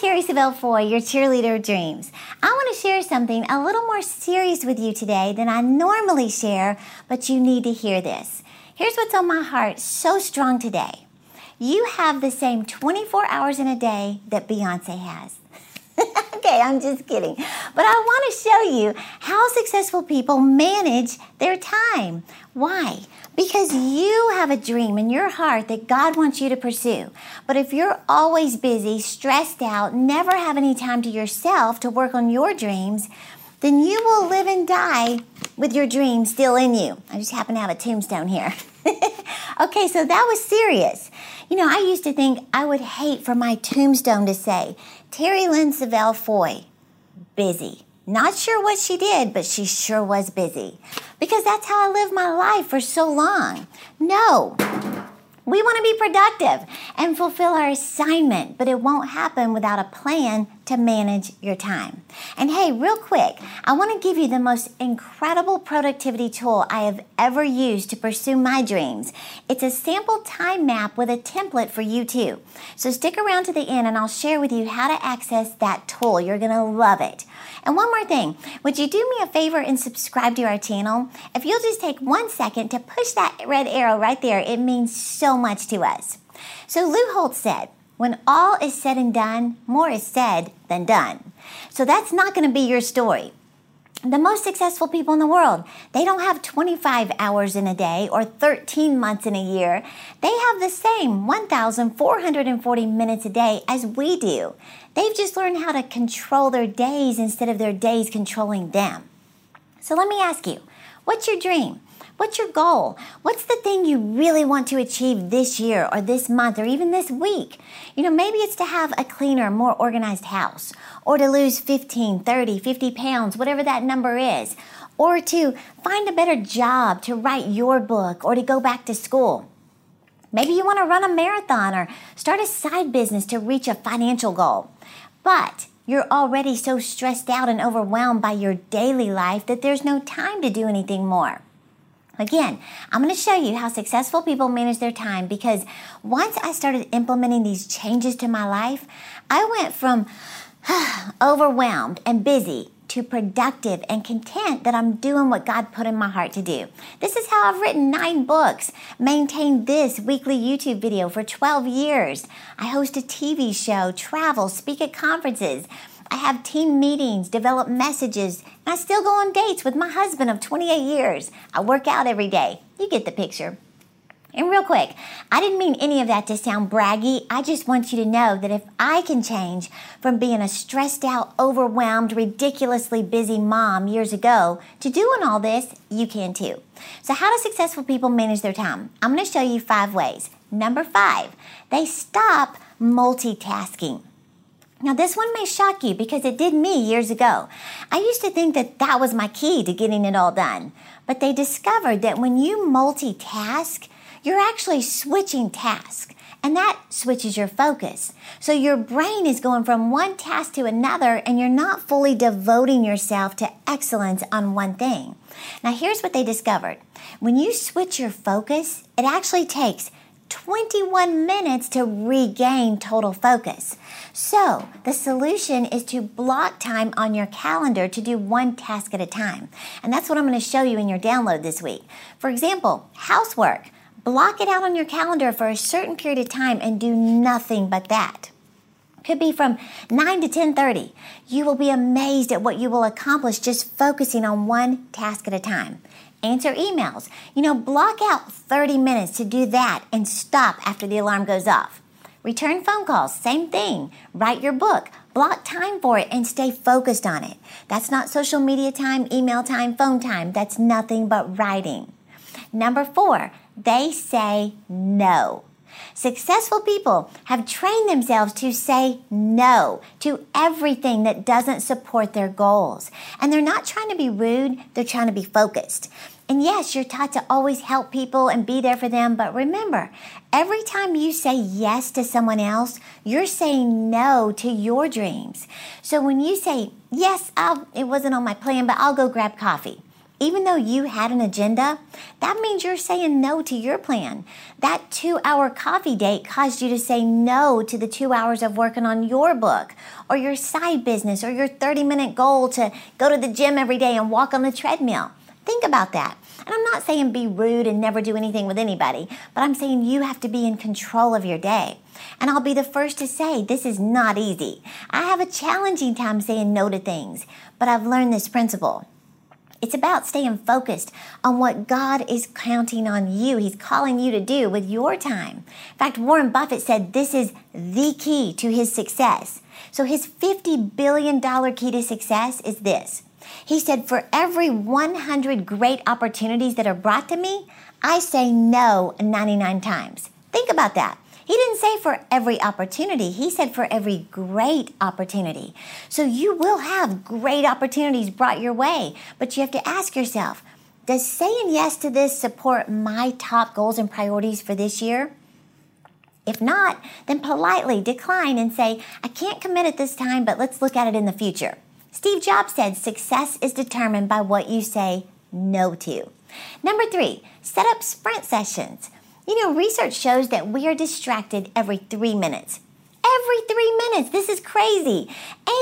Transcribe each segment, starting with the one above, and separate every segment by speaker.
Speaker 1: Terry Savelle Foy, your cheerleader of dreams. I want to share something a little more serious with you today than I normally share, but you need to hear this. Here's what's on my heart so strong today. You have the same 24 hours in a day that Beyonce has. okay, I'm just kidding. But I want to show you how successful people manage their time. Why? Because you have a dream in your heart that God wants you to pursue. But if you're always busy, stressed out, never have any time to yourself to work on your dreams, then you will live and die with your dream still in you. I just happen to have a tombstone here. okay, so that was serious. You know, I used to think I would hate for my tombstone to say, Terry Lynn Savelle Foy, busy. Not sure what she did, but she sure was busy. Because that's how I lived my life for so long. No, we want to be productive and fulfill our assignment, but it won't happen without a plan to manage your time. And hey, real quick, I want to give you the most incredible productivity tool I have ever used to pursue my dreams. It's a sample time map with a template for you too. So stick around to the end and I'll share with you how to access that tool. You're going to love it. And one more thing, would you do me a favor and subscribe to our channel? If you'll just take one second to push that red arrow right there, it means so much to us. So Lou Holtz said, when all is said and done, more is said than done. So that's not going to be your story. The most successful people in the world, they don't have 25 hours in a day or 13 months in a year. They have the same 1,440 minutes a day as we do. They've just learned how to control their days instead of their days controlling them. So let me ask you, what's your dream? What's your goal? What's the thing you really want to achieve this year or this month or even this week? You know, maybe it's to have a cleaner, more organized house or to lose 15, 30, 50 pounds, whatever that number is, or to find a better job, to write your book, or to go back to school. Maybe you want to run a marathon or start a side business to reach a financial goal. But you're already so stressed out and overwhelmed by your daily life that there's no time to do anything more. Again, I'm going to show you how successful people manage their time because once I started implementing these changes to my life, I went from overwhelmed and busy to productive and content that I'm doing what God put in my heart to do. This is how I've written nine books, maintained this weekly YouTube video for 12 years. I host a TV show, travel, speak at conferences, I have team meetings, develop messages, and I still go on dates with my husband of 28 years. I work out every day. You get the picture. And real quick, I didn't mean any of that to sound braggy. I just want you to know that if I can change from being a stressed out, overwhelmed, ridiculously busy mom years ago to doing all this, you can too. So, how do successful people manage their time? I'm going to show you five ways. Number five, they stop multitasking. Now, this one may shock you because it did me years ago. I used to think that that was my key to getting it all done. But they discovered that when you multitask, you're actually switching tasks, and that switches your focus. So your brain is going from one task to another, and you're not fully devoting yourself to excellence on one thing. Now, here's what they discovered when you switch your focus, it actually takes 21 minutes to regain total focus. So, the solution is to block time on your calendar to do one task at a time. And that's what I'm going to show you in your download this week. For example, housework. Block it out on your calendar for a certain period of time and do nothing but that. Could be from 9 to 10:30. You will be amazed at what you will accomplish just focusing on one task at a time answer emails. You know, block out 30 minutes to do that and stop after the alarm goes off. Return phone calls, same thing. Write your book, block time for it, and stay focused on it. That's not social media time, email time, phone time. That's nothing but writing. Number four, they say no. Successful people have trained themselves to say no to everything that doesn't support their goals. And they're not trying to be rude, they're trying to be focused. And yes, you're taught to always help people and be there for them, but remember, every time you say yes to someone else, you're saying no to your dreams. So when you say, yes, I'll, it wasn't on my plan, but I'll go grab coffee. even though you had an agenda, that means you're saying no to your plan. That two hour coffee date caused you to say no to the two hours of working on your book or your side business or your 30 minute goal to go to the gym every day and walk on the treadmill. Think about that. And I'm not saying be rude and never do anything with anybody, but I'm saying you have to be in control of your day. And I'll be the first to say this is not easy. I have a challenging time saying no to things, but I've learned this principle. It's about staying focused on what God is counting on you. He's calling you to do with your time. In fact, Warren Buffett said this is the key to his success. So his $50 billion key to success is this. He said, For every 100 great opportunities that are brought to me, I say no 99 times. Think about that. He didn't say for every opportunity, he said for every great opportunity. So you will have great opportunities brought your way, but you have to ask yourself, does saying yes to this support my top goals and priorities for this year? If not, then politely decline and say, I can't commit at this time, but let's look at it in the future. Steve Jobs said success is determined by what you say no to. Number three, set up sprint sessions. You know, research shows that we are distracted every three minutes. Every three minutes. This is crazy.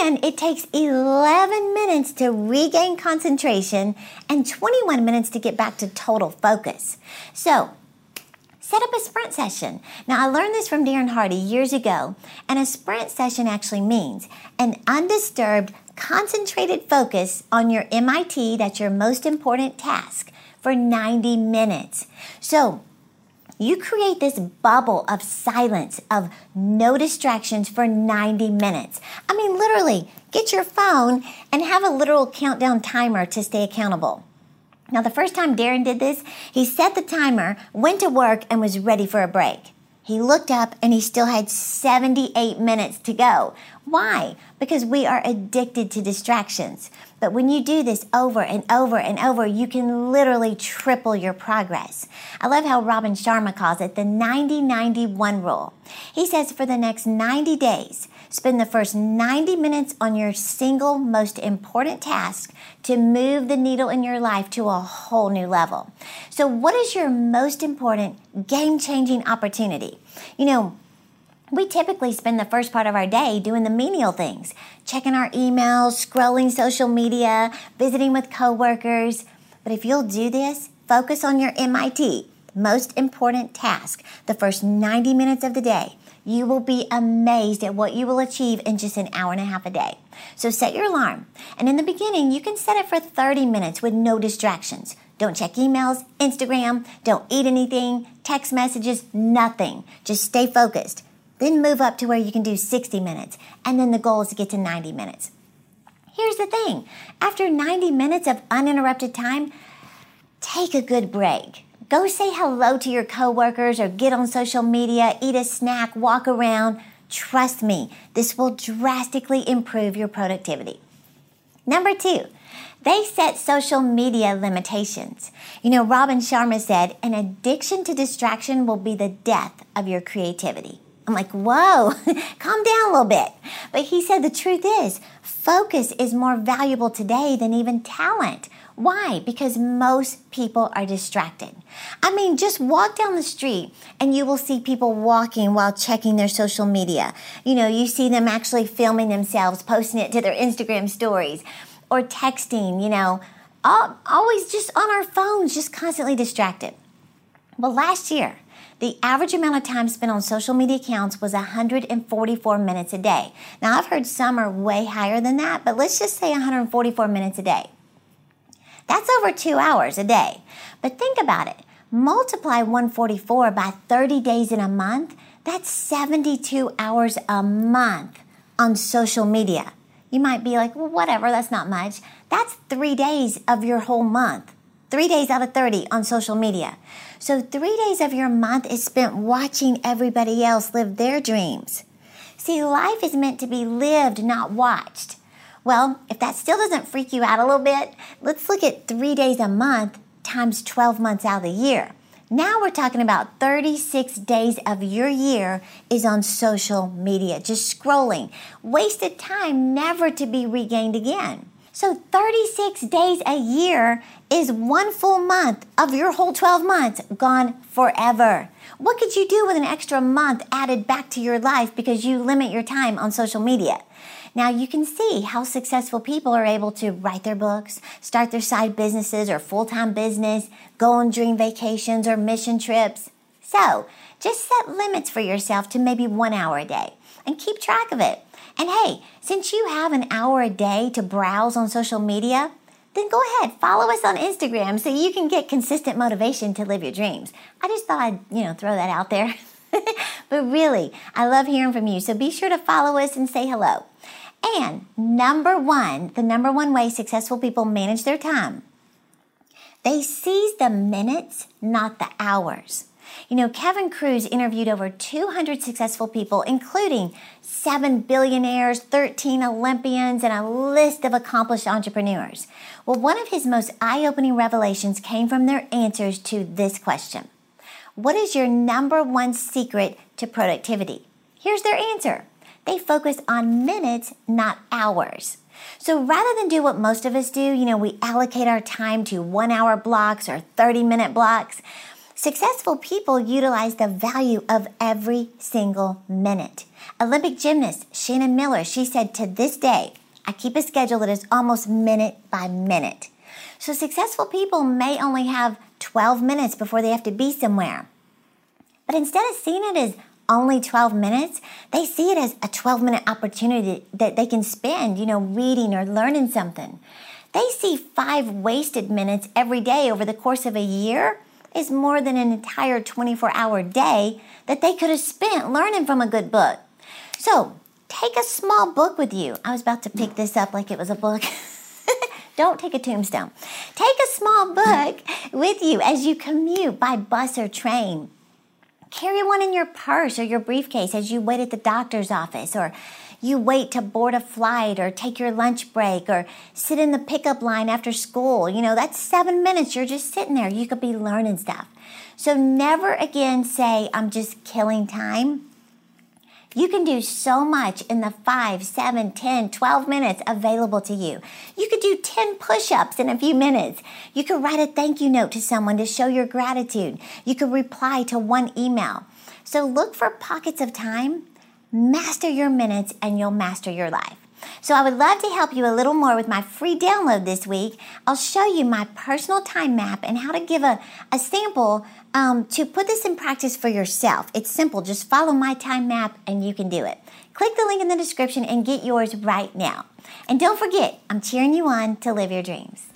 Speaker 1: And it takes 11 minutes to regain concentration and 21 minutes to get back to total focus. So, set up a sprint session. Now, I learned this from Darren Hardy years ago, and a sprint session actually means an undisturbed, concentrated focus on your MIT, that's your most important task, for 90 minutes. So, you create this bubble of silence, of no distractions for 90 minutes. I mean, literally, get your phone and have a literal countdown timer to stay accountable. Now, the first time Darren did this, he set the timer, went to work, and was ready for a break. He looked up and he still had 78 minutes to go. Why? Because we are addicted to distractions. But when you do this over and over and over, you can literally triple your progress. I love how Robin Sharma calls it the 90 91 rule. He says for the next 90 days, spend the first 90 minutes on your single most important task to move the needle in your life to a whole new level. So, what is your most important game changing opportunity? You know, we typically spend the first part of our day doing the menial things, checking our emails, scrolling social media, visiting with coworkers. But if you'll do this, focus on your MIT, most important task, the first 90 minutes of the day. You will be amazed at what you will achieve in just an hour and a half a day. So set your alarm. And in the beginning, you can set it for 30 minutes with no distractions. Don't check emails, Instagram, don't eat anything, text messages, nothing. Just stay focused. Then move up to where you can do 60 minutes. And then the goal is to get to 90 minutes. Here's the thing after 90 minutes of uninterrupted time, take a good break. Go say hello to your coworkers or get on social media, eat a snack, walk around. Trust me, this will drastically improve your productivity. Number two, they set social media limitations. You know, Robin Sharma said, an addiction to distraction will be the death of your creativity. I'm like, whoa, calm down a little bit. But he said the truth is, focus is more valuable today than even talent. Why? Because most people are distracted. I mean, just walk down the street and you will see people walking while checking their social media. You know, you see them actually filming themselves, posting it to their Instagram stories, or texting, you know, all, always just on our phones, just constantly distracted. Well, last year, the average amount of time spent on social media accounts was 144 minutes a day. Now, I've heard some are way higher than that, but let's just say 144 minutes a day. That's over two hours a day. But think about it multiply 144 by 30 days in a month, that's 72 hours a month on social media. You might be like, well, whatever, that's not much. That's three days of your whole month. Three days out of 30 on social media. So, three days of your month is spent watching everybody else live their dreams. See, life is meant to be lived, not watched. Well, if that still doesn't freak you out a little bit, let's look at three days a month times 12 months out of the year. Now we're talking about 36 days of your year is on social media, just scrolling. Wasted time never to be regained again. So 36 days a year is one full month of your whole 12 months gone forever. What could you do with an extra month added back to your life because you limit your time on social media? Now you can see how successful people are able to write their books, start their side businesses or full time business, go on dream vacations or mission trips. So just set limits for yourself to maybe one hour a day and keep track of it. And hey, since you have an hour a day to browse on social media, then go ahead, follow us on Instagram so you can get consistent motivation to live your dreams. I just thought I'd, you know, throw that out there. but really, I love hearing from you. So be sure to follow us and say hello. And number one, the number one way successful people manage their time, they seize the minutes, not the hours. You know, Kevin Kruse interviewed over 200 successful people, including seven billionaires, 13 Olympians, and a list of accomplished entrepreneurs. Well, one of his most eye opening revelations came from their answers to this question What is your number one secret to productivity? Here's their answer they focus on minutes, not hours. So rather than do what most of us do, you know, we allocate our time to one hour blocks or 30 minute blocks. Successful people utilize the value of every single minute. Olympic gymnast Shannon Miller, she said, to this day, I keep a schedule that is almost minute by minute. So successful people may only have 12 minutes before they have to be somewhere. But instead of seeing it as only 12 minutes, they see it as a 12 minute opportunity that they can spend, you know, reading or learning something. They see five wasted minutes every day over the course of a year is more than an entire 24 hour day that they could have spent learning from a good book. So take a small book with you. I was about to pick this up like it was a book. Don't take a tombstone. Take a small book with you as you commute by bus or train. Carry one in your purse or your briefcase as you wait at the doctor's office or you wait to board a flight or take your lunch break or sit in the pickup line after school. You know, that's seven minutes. You're just sitting there. You could be learning stuff. So never again say, I'm just killing time. You can do so much in the 5, 7, 10, 12 minutes available to you. You could do 10 push ups in a few minutes. You could write a thank you note to someone to show your gratitude. You could reply to one email. So look for pockets of time master your minutes and you'll master your life. So, I would love to help you a little more with my free download this week. I'll show you my personal time map and how to give a, a sample um, to put this in practice for yourself. It's simple, just follow my time map and you can do it. Click the link in the description and get yours right now. And don't forget, I'm cheering you on to live your dreams.